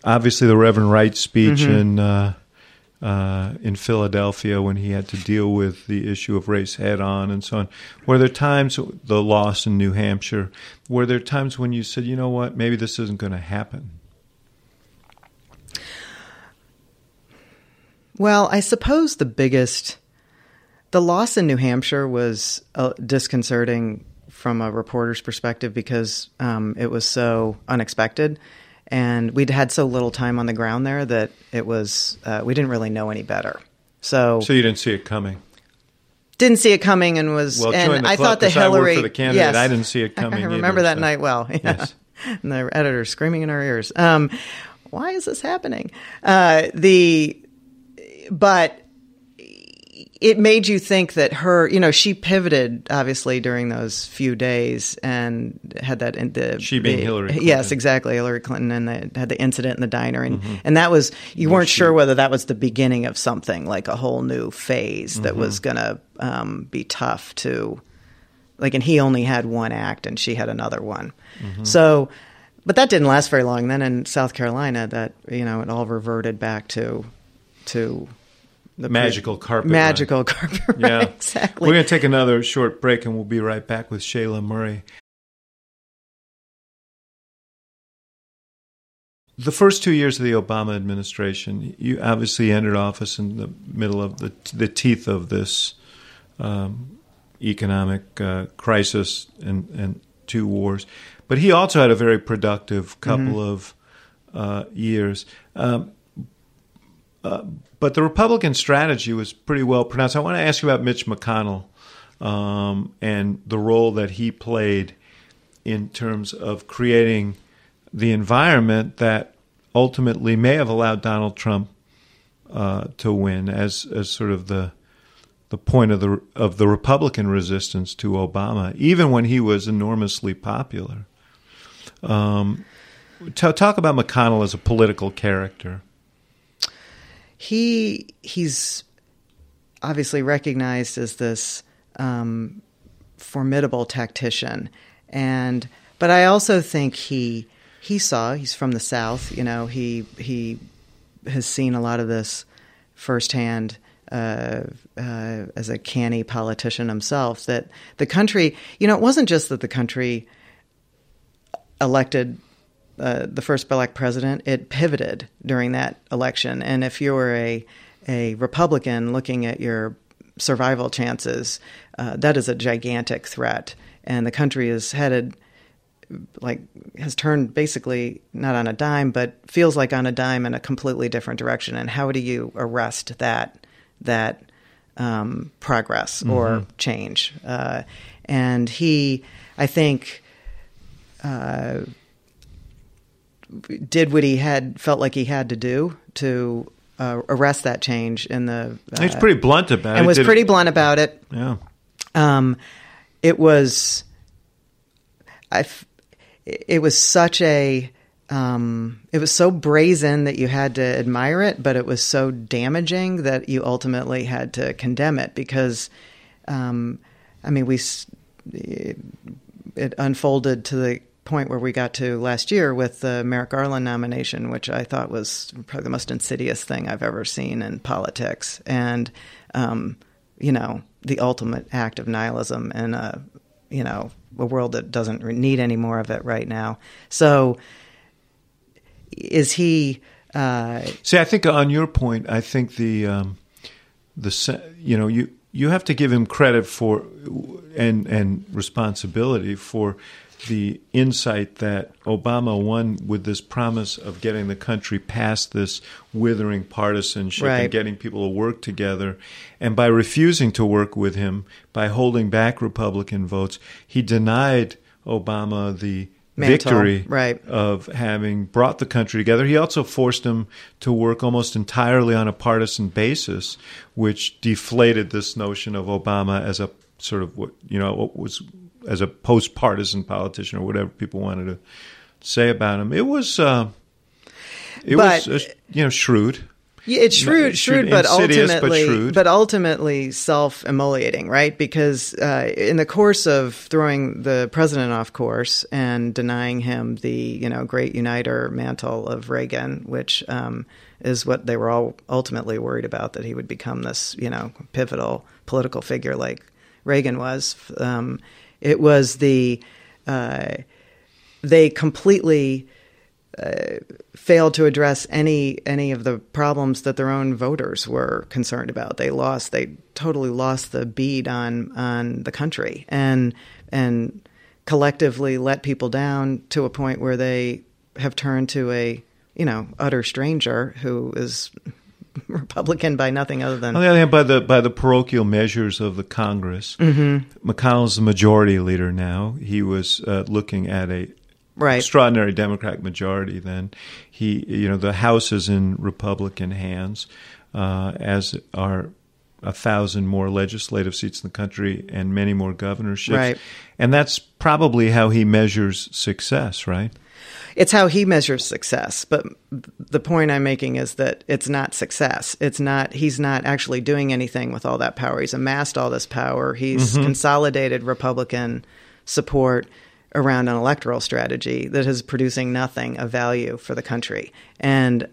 obviously the Reverend Wright speech mm-hmm. in uh, uh, in Philadelphia when he had to deal with the issue of race head on and so on. Were there times the loss in New Hampshire? Were there times when you said, you know what, maybe this isn't going to happen? Well, I suppose the biggest, the loss in New Hampshire was uh, disconcerting from a reporter's perspective because um, it was so unexpected. And we'd had so little time on the ground there that it was, uh, we didn't really know any better. So, so you didn't see it coming? Didn't see it coming and was, well, and I thought the Hillary, for the candidate, yes, I didn't see it coming. I remember either, that so. night well. Yeah. Yes. and the editor screaming in our ears. Um, why is this happening? Uh, the but it made you think that her, you know, she pivoted obviously during those few days and had that in the she being the, Hillary. Clinton. Yes, exactly, Hillary Clinton, and they had the incident in the diner, and mm-hmm. and that was you weren't sure whether that was the beginning of something like a whole new phase mm-hmm. that was going to um, be tough to, like, and he only had one act and she had another one, mm-hmm. so. But that didn't last very long. Then in South Carolina, that you know, it all reverted back to to the magical carpet magical ride. carpet ride. Yeah, exactly. We're going to take another short break, and we'll be right back with Shailagh Murray. The first two years of the Obama administration, you obviously entered office in the middle of the the teeth of this um, economic uh, crisis and, and two wars. But he also had a very productive couple mm-hmm. of uh, years. Um, uh, but the Republican strategy was pretty well pronounced. I want to ask you about Mitch McConnell um, and the role that he played in terms of creating the environment that ultimately may have allowed Donald Trump uh, to win as as sort of the the point of the of the Republican resistance to Obama, even when he was enormously popular. Um, t- talk about McConnell as a political character. He he's obviously recognized as this um, formidable tactician, and but I also think he he saw he's from the South. You know, he he has seen a lot of this firsthand. Uh, uh, as a canny politician himself, that the country, you know, it wasn't just that the country elected uh, the first black president, it pivoted during that election. And if you were a a Republican looking at your survival chances, uh, that is a gigantic threat. And the country is headed like has turned basically not on a dime, but feels like on a dime in a completely different direction. And how do you arrest that that um, progress mm-hmm. or change? Uh, and he, I think. Uh, did what he had felt like he had to do to uh, arrest that change in the. Uh, He's pretty blunt about and it. And was pretty blunt about it. Yeah. Um, it was. I. It was such a. Um, it was so brazen that you had to admire it, but it was so damaging that you ultimately had to condemn it because, um, I mean, we it, it unfolded to the point where we got to last year with the Merrick Garland nomination, which I thought was probably the most insidious thing I've ever seen in politics, and um, you know the ultimate act of nihilism in a you know a world that doesn't need any more of it right now. So, is he? Uh, See, I think on your point, I think the um, the you know you you have to give him credit for and and responsibility for the insight that Obama won with this promise of getting the country past this withering partisanship right. and getting people to work together. And by refusing to work with him, by holding back Republican votes, he denied Obama the Mantle, victory right. of having brought the country together. He also forced him to work almost entirely on a partisan basis, which deflated this notion of Obama as a sort of what you know what was as a post partisan politician or whatever people wanted to say about him. It was uh, it but, was uh, you know shrewd. Yeah, it's shrewd, shrewd, but ultimately, but, but, ultimately self-immolating, right? Because uh, in the course of throwing the president off course and denying him the, you know, great uniter mantle of Reagan, which um, is what they were all ultimately worried about that he would become this, you know, pivotal political figure like Reagan was. Um, it was the uh, they completely uh, failed to address any any of the problems that their own voters were concerned about. They lost. They totally lost the bead on on the country and and collectively let people down to a point where they have turned to a you know utter stranger who is Republican by nothing other than. On the other hand, by the by the parochial measures of the Congress, mm-hmm. McConnell's the majority leader now. He was uh, looking at a right. extraordinary Democratic majority. Then he, you know, the House is in Republican hands, uh, as are a thousand more legislative seats in the country and many more governorships. Right. And that's probably how he measures success, right? It's how he measures success. But the point I'm making is that it's not success. It's not, he's not actually doing anything with all that power. He's amassed all this power. He's mm-hmm. consolidated Republican support around an electoral strategy that is producing nothing of value for the country. And,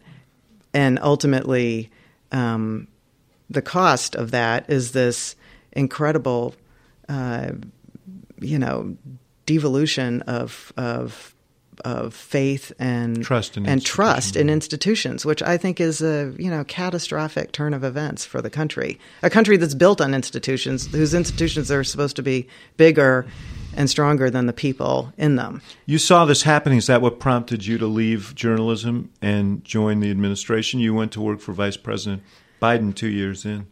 and ultimately, um, the cost of that is this incredible, uh, you know, devolution of, of of faith and trust in and trust in institutions, which I think is a you know catastrophic turn of events for the country. A country that's built on institutions, whose institutions are supposed to be bigger and stronger than the people in them. You saw this happening. Is that what prompted you to leave journalism and join the administration? You went to work for Vice President Biden two years in.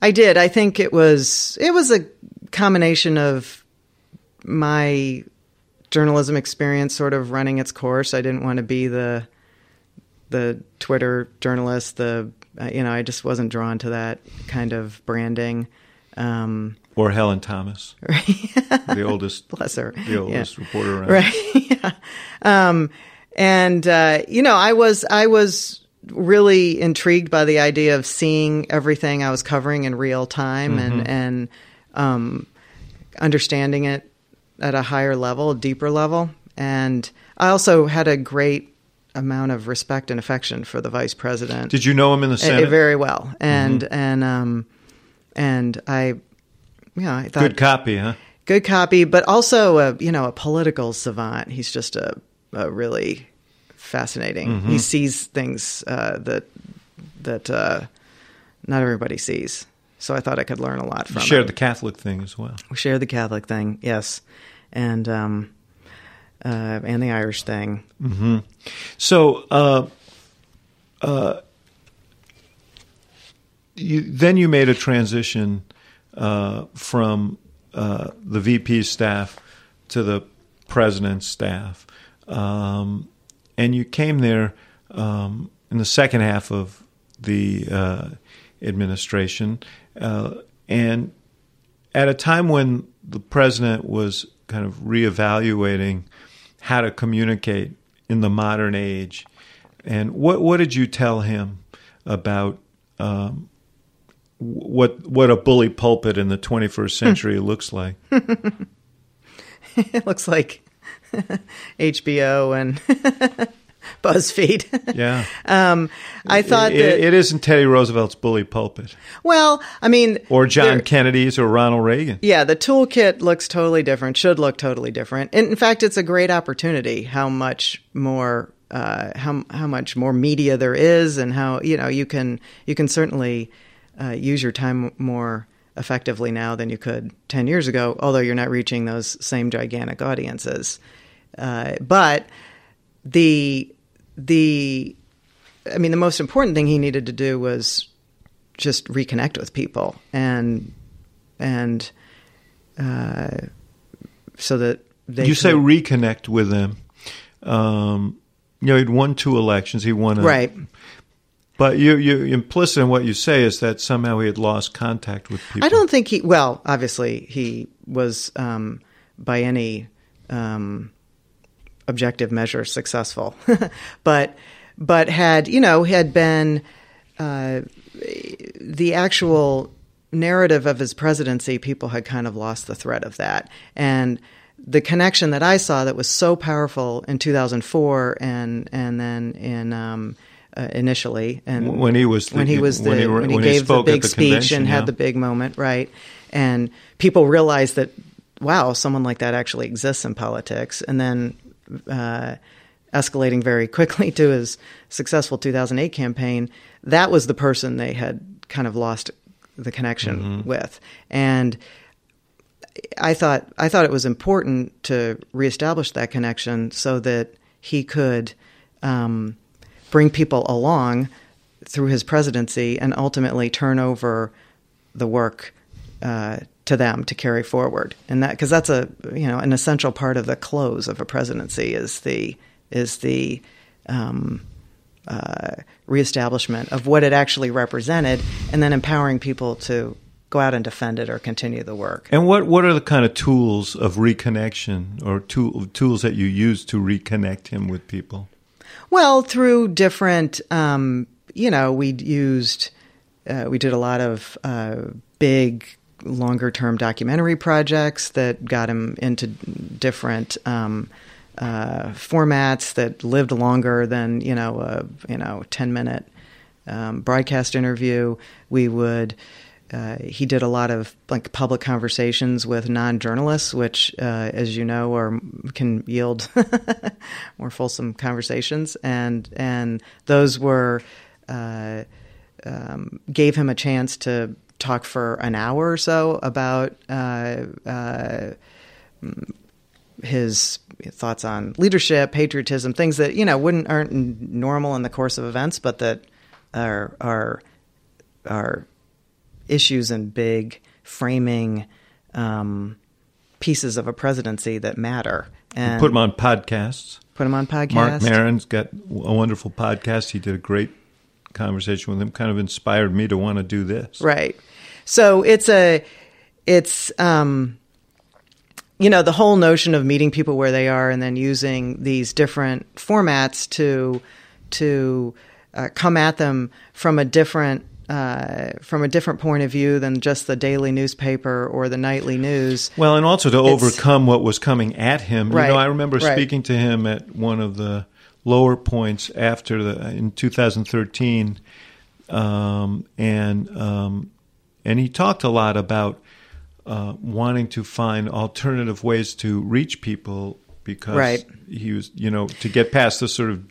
I did. I think it was it was a combination of my journalism experience sort of running its course. I didn't want to be the the Twitter journalist, the uh, you know, I just wasn't drawn to that kind of branding. Um, or Helen Thomas, the oldest, bless her, the oldest yeah. reporter around. Right. yeah. Um, and uh, you know, I was I was really intrigued by the idea of seeing everything I was covering in real time Mm-hmm. and and um, understanding it at a higher level, a deeper level. And I also had a great amount of respect and affection for the vice president. Did you know him in the Uh, Senate? very well, and Mm-hmm. and um, and I, yeah, I thought Good copy, huh? good copy, but also a you know a political savant. He's just a, a really fascinating. Mm-hmm. He sees things uh, that that uh, not everybody sees. So I thought I could learn a lot from. You shared the Catholic thing as well. we shared the Catholic thing, yes, and um, uh, and the Irish thing. So, uh, uh, you, then you made a transition uh, from uh, the VP staff to the president's staff, um, and you came there um, in the second half of the uh, administration, and at a time when the president was kind of reevaluating how to communicate in the modern age, and what what did you tell him about um, what what a bully pulpit in the 21st century looks like? it looks like HBO and BuzzFeed. Yeah, um, I thought it, that it isn't Teddy Roosevelt's bully pulpit, well, I mean, or John Kennedy's, or Ronald Reagan. Yeah, the toolkit looks totally different, should look totally different. And in fact, it's a great opportunity how much more uh, how how much more media there is and how you know you can you can certainly uh, use your time more effectively now than you could 10 years ago, although you're not reaching those same gigantic audiences. Uh, but the the I mean the most important thing he needed to do was just reconnect with people and and uh, so that they you say reconnect with them. Um, you know, he'd won two elections. He won a, right But you, you implicit in what you say is that somehow he had lost contact with people. I don't think he. Well, obviously he was um, by any um, objective measure successful, but but had you know had been uh, the actual narrative of his presidency, people had kind of lost the thread of that, and the connection that I saw that was so powerful in 2004 and and then in um, uh, initially and When he was the- when he was the when he- when he when he gave the spoke at big the speech and yeah. had the big moment right? And people realized that wow someone like that actually exists in politics. And then uh, escalating very quickly to his successful 2008 campaign that was the person they had kind of lost the connection Mm-hmm. with and I thought I thought it was important to reestablish that connection so that he could um, bring people along through his presidency and ultimately turn over the work uh, to them to carry forward. And that because that's a you know an essential part of the close of a presidency is the is the um, uh, reestablishment of what it actually represented, and then empowering people to go out and defend it or continue the work. And what, what are the kind of tools of reconnection or tool, tools that you use to reconnect him with people? Well, through different, um, you know, we used, uh, we did a lot of uh, big, longer term documentary projects that got him into different um, uh, formats that lived longer than, you know, a you know ten minute um, broadcast interview. We would. Uh, he did a lot of like public conversations with non-journalists, which, uh, as you know, are can yield more fulsome conversations, and and those were uh, um, gave him a chance to talk for an hour or so about uh, uh, his thoughts on leadership, patriotism, things that you know wouldn't aren't normal in the course of events, but that are are are issues and big framing um, pieces of a presidency that matter. And Put him on podcasts. put 'em on podcasts. Marc Maron's got a wonderful podcast. He did a great conversation with him kind of inspired me to want to do this. Right. So it's a, it's, um, you know, the whole notion of meeting people where they are and then using these different formats to, to uh, come at them from a different uh, from a different point of view than just the daily newspaper or the nightly news. Well, and also to overcome what was coming at him. Right, you know, I remember right. speaking to him at one of the lower points after the in 2013, um, and um, and he talked a lot about uh, wanting to find alternative ways to reach people because Right. he was, you know, to get past the sort of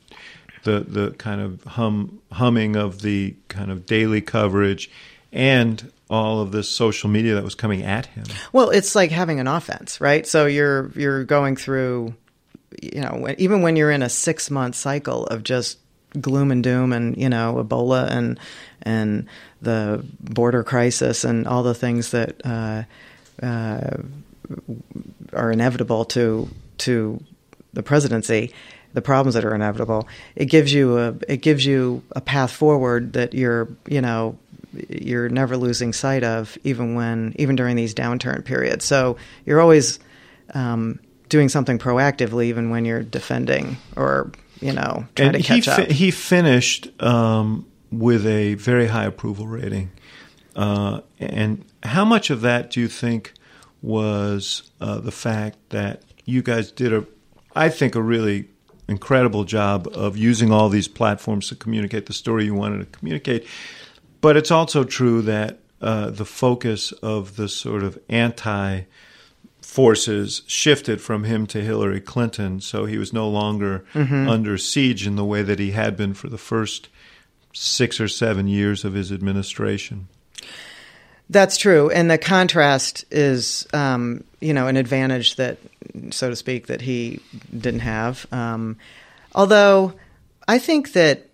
the the kind of hum humming of the kind of daily coverage and all of this social media that was coming at him. Well, it's like having an offense, right? So you're you're going through, you know, even when you're in a six month cycle of just gloom and doom, and you know, Ebola and and the border crisis and all the things that uh, uh, are inevitable to to the presidency, the problems that are inevitable. It gives you a it gives you a path forward that you're you know you're never losing sight of, even when even during these downturn periods. So you're always um, doing something proactively, even when you're defending or you know trying and to catch he up. he finished um, with a very high approval rating. Uh, and how much of that do you think was uh, the fact that you guys did a, I think, a really incredible job of using all these platforms to communicate the story you wanted to communicate? But it's also true that uh, the focus of the sort of anti forces shifted from him to Hillary Clinton, so he was no longer under siege in the way that he had been for the first six or seven years of his administration. That's true, and the contrast is, um, you know, an advantage that, so to speak, that he didn't have. Um, although, I think that,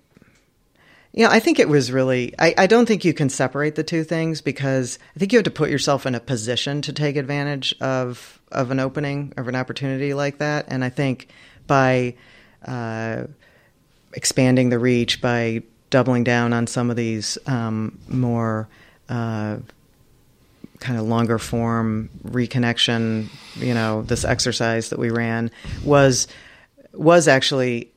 know, I think it was really. I, I don't think you can separate the two things because I think you have to put yourself in a position to take advantage of of an opening of an opportunity like that, and I think by uh, expanding the reach, by doubling down on some of these um, more uh, kind of longer form reconnection, you know, this exercise that we ran was was actually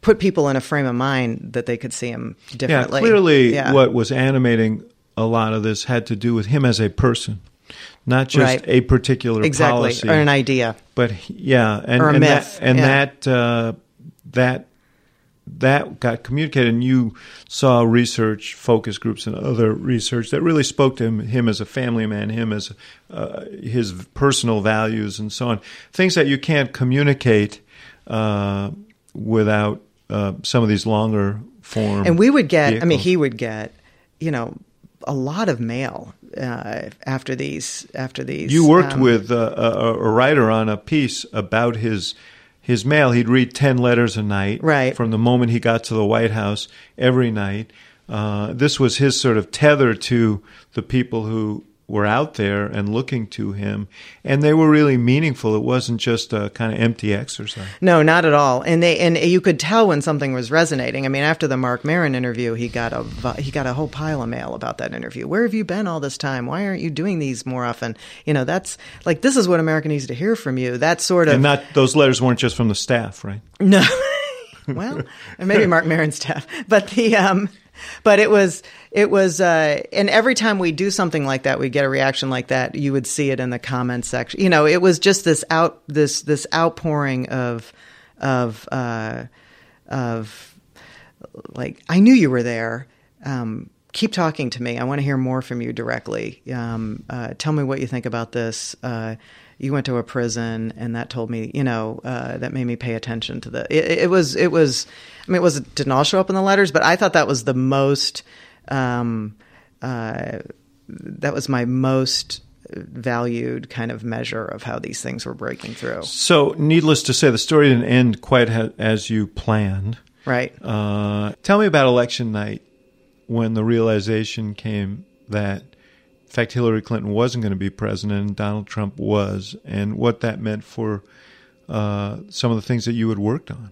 put people in a frame of mind that they could see him differently. Yeah, clearly, Yeah. what was animating a lot of this had to do with him as a person, not just Right. a particular exactly policy, or an idea. but yeah, and Or a and myth, that and yeah. that uh, that that got communicated, and you saw research, focus groups, and other research that really spoke to him, him as a family man, him as uh, his personal values, and so on. Things that you can't communicate uh, without uh, some of these longer form. And we would get, I mean, he would get, you know, a lot of mail uh, after these. After these, You worked um, with uh, a, a writer on a piece about his his mail. He'd read ten letters a night, Right. from the moment he got to the White House every night. Uh, this was his sort of tether to the people who were out there and looking to him, and they were really meaningful. It wasn't just a kind of empty exercise. No, not at all. And they and you could tell when something was resonating. I mean, after the Marc Maron interview, he got a he got a whole pile of mail about that interview. Where have you been all this time? Why aren't you doing these more often? You know, that's like this is what America needs to hear from you. That sort of And not those letters weren't just from the staff, right? no. well, and maybe Marc Maron's staff, but the um, but it was it was uh, and every time we do something like that, we get a reaction like that. You would see it in the comments section. You know, it was just this out this this outpouring of of uh, of like I knew you were there. Um, keep talking to me. I want to hear more from you directly. Um, uh, tell me what you think about this. Uh, you went to a prison, and that told me, you know, uh, that made me pay attention to the. It, it was, it was. I mean, it was it didn't all show up in the letters, but I thought that was the most. Um, uh, that was my most valued kind of measure of how these things were breaking through. So, needless to say, the story didn't end quite ha- as you planned. Right. Uh, tell me about election night when the realization came that, in fact, Hillary Clinton wasn't going to be president and Donald Trump was, and what that meant for uh, some of the things that you had worked on.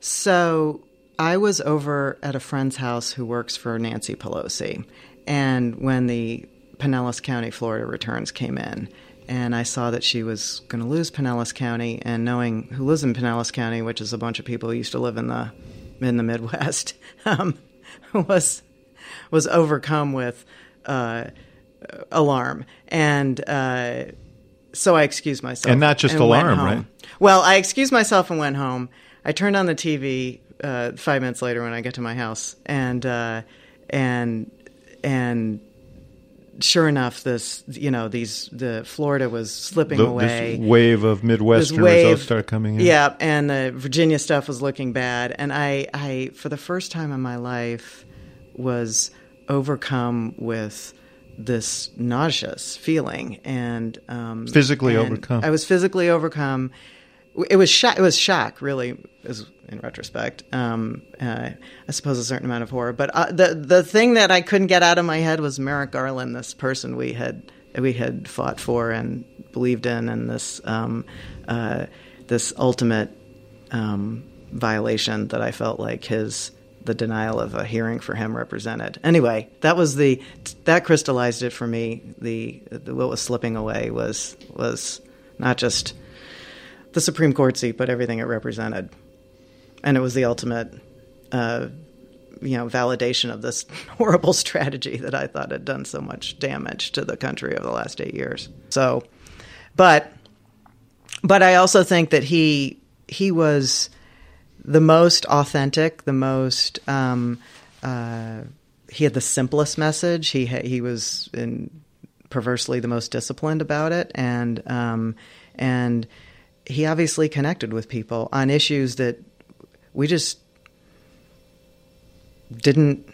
So I was over at a friend's house who works for Nancy Pelosi, and when the Pinellas County, Florida returns came in, and I saw that she was going to lose Pinellas County, and knowing who lives in Pinellas County, which is a bunch of people who used to live in the in the Midwest, um, was was overcome with uh, alarm, and uh, so I excused myself, And not just went alarm, right? Well, I excused myself and went home. I turned on the TV uh, five minutes later when I get to my house, and uh, and and sure enough, this you know these the Florida was slipping The- away. this wave of Midwestern wave- results start coming in. Yeah, and the Virginia stuff was looking bad, and I, I for the first time in my life was overcome with this nauseous feeling and um, Physically and overcome. I was physically overcome. It was shock. It was shock, really, is in retrospect. Um, uh, I suppose a certain amount of horror, but uh, the the thing that I couldn't get out of my head was Merrick Garland, this person we had we had fought for and believed in, and this um, uh, this ultimate um, violation that I felt like his the denial of a hearing for him represented. Anyway, that was the that crystallized it for me. The, the what was slipping away was was not just the Supreme Court seat, but everything it represented, and it was the ultimate. Uh, you know, validation of this horrible strategy that I thought had done so much damage to the country over the last eight years. So, but, but I also think that he he was the most authentic, the most. Um, uh, he had the simplest message. He he was in perversely the most disciplined about it, and um, and he obviously connected with people on issues that we just didn't,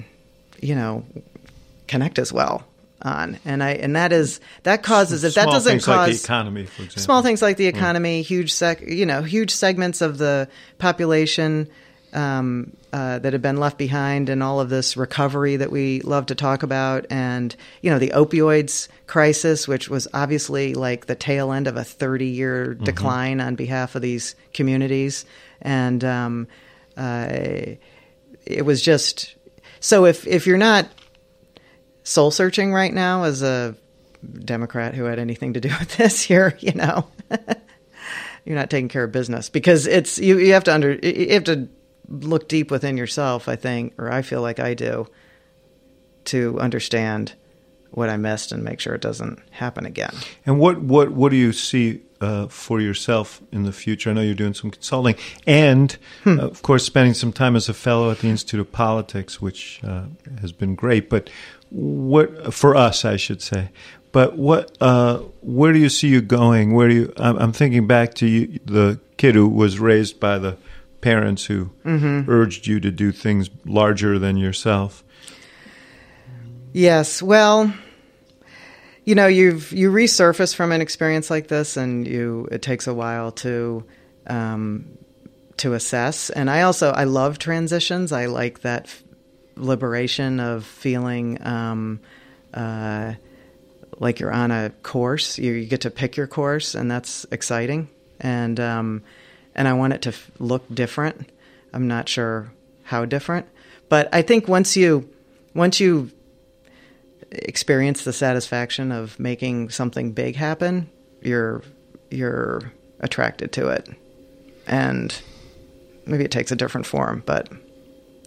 you know, connect as well on. And I and that is that causes if that doesn't things cause like the economy, for example. small things like the economy, huge sec, you know, huge segments of the population um, uh, that have been left behind, and all of this recovery that we love to talk about, and you know, the opioids crisis, which was obviously like the tail end of a thirty-year decline on behalf of these communities, and um, uh, it was just so if if you're not soul searching right now as a Democrat who had anything to do with this, you're you know you're not taking care of business because it's you you have to under you have to look deep within yourself. I think, or I feel like I do, to understand what I missed and make sure it doesn't happen again. And what what what do you see uh, for yourself in the future? I know you're doing some consulting, and Hmm. uh, of course, spending some time as a fellow at the Institute of Politics, which uh, has been great. But what for us, I should say. But what uh, where do you see you going? Where do you? I'm, I'm thinking back to you, the kid who was raised by the parents who Mm-hmm. urged you to do things larger than yourself. Yes. Well, you know, you've you resurface from an experience like this, and you it takes a while to um, to assess. And I also I love transitions. I like that f- liberation of feeling um, uh, like you're on a course. You, you get to pick your course, and that's exciting. And um, and I want it to f- look different. I'm not sure how different, but I think once you once you experience the satisfaction of making something big happen, you're you're attracted to it. And maybe it takes a different form, but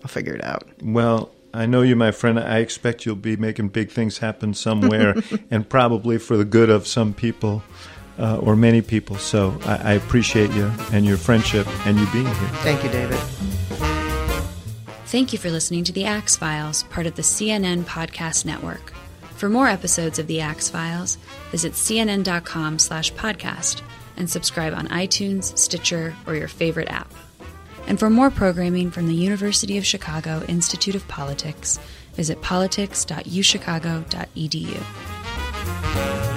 I'll figure it out. Well, I know you, my friend. I expect you'll be making big things happen somewhere, and probably for the good of some people uh, or many people. So I, I appreciate you and your friendship and you being here. Thank you, David. Thank you for listening to The Axe Files, part of the CNN Podcast Network. For more episodes of The Axe Files, visit cnn.com slash podcast and subscribe on iTunes, Stitcher, or your favorite app. And for more programming from the University of Chicago Institute of Politics, visit politics.uchicago.edu.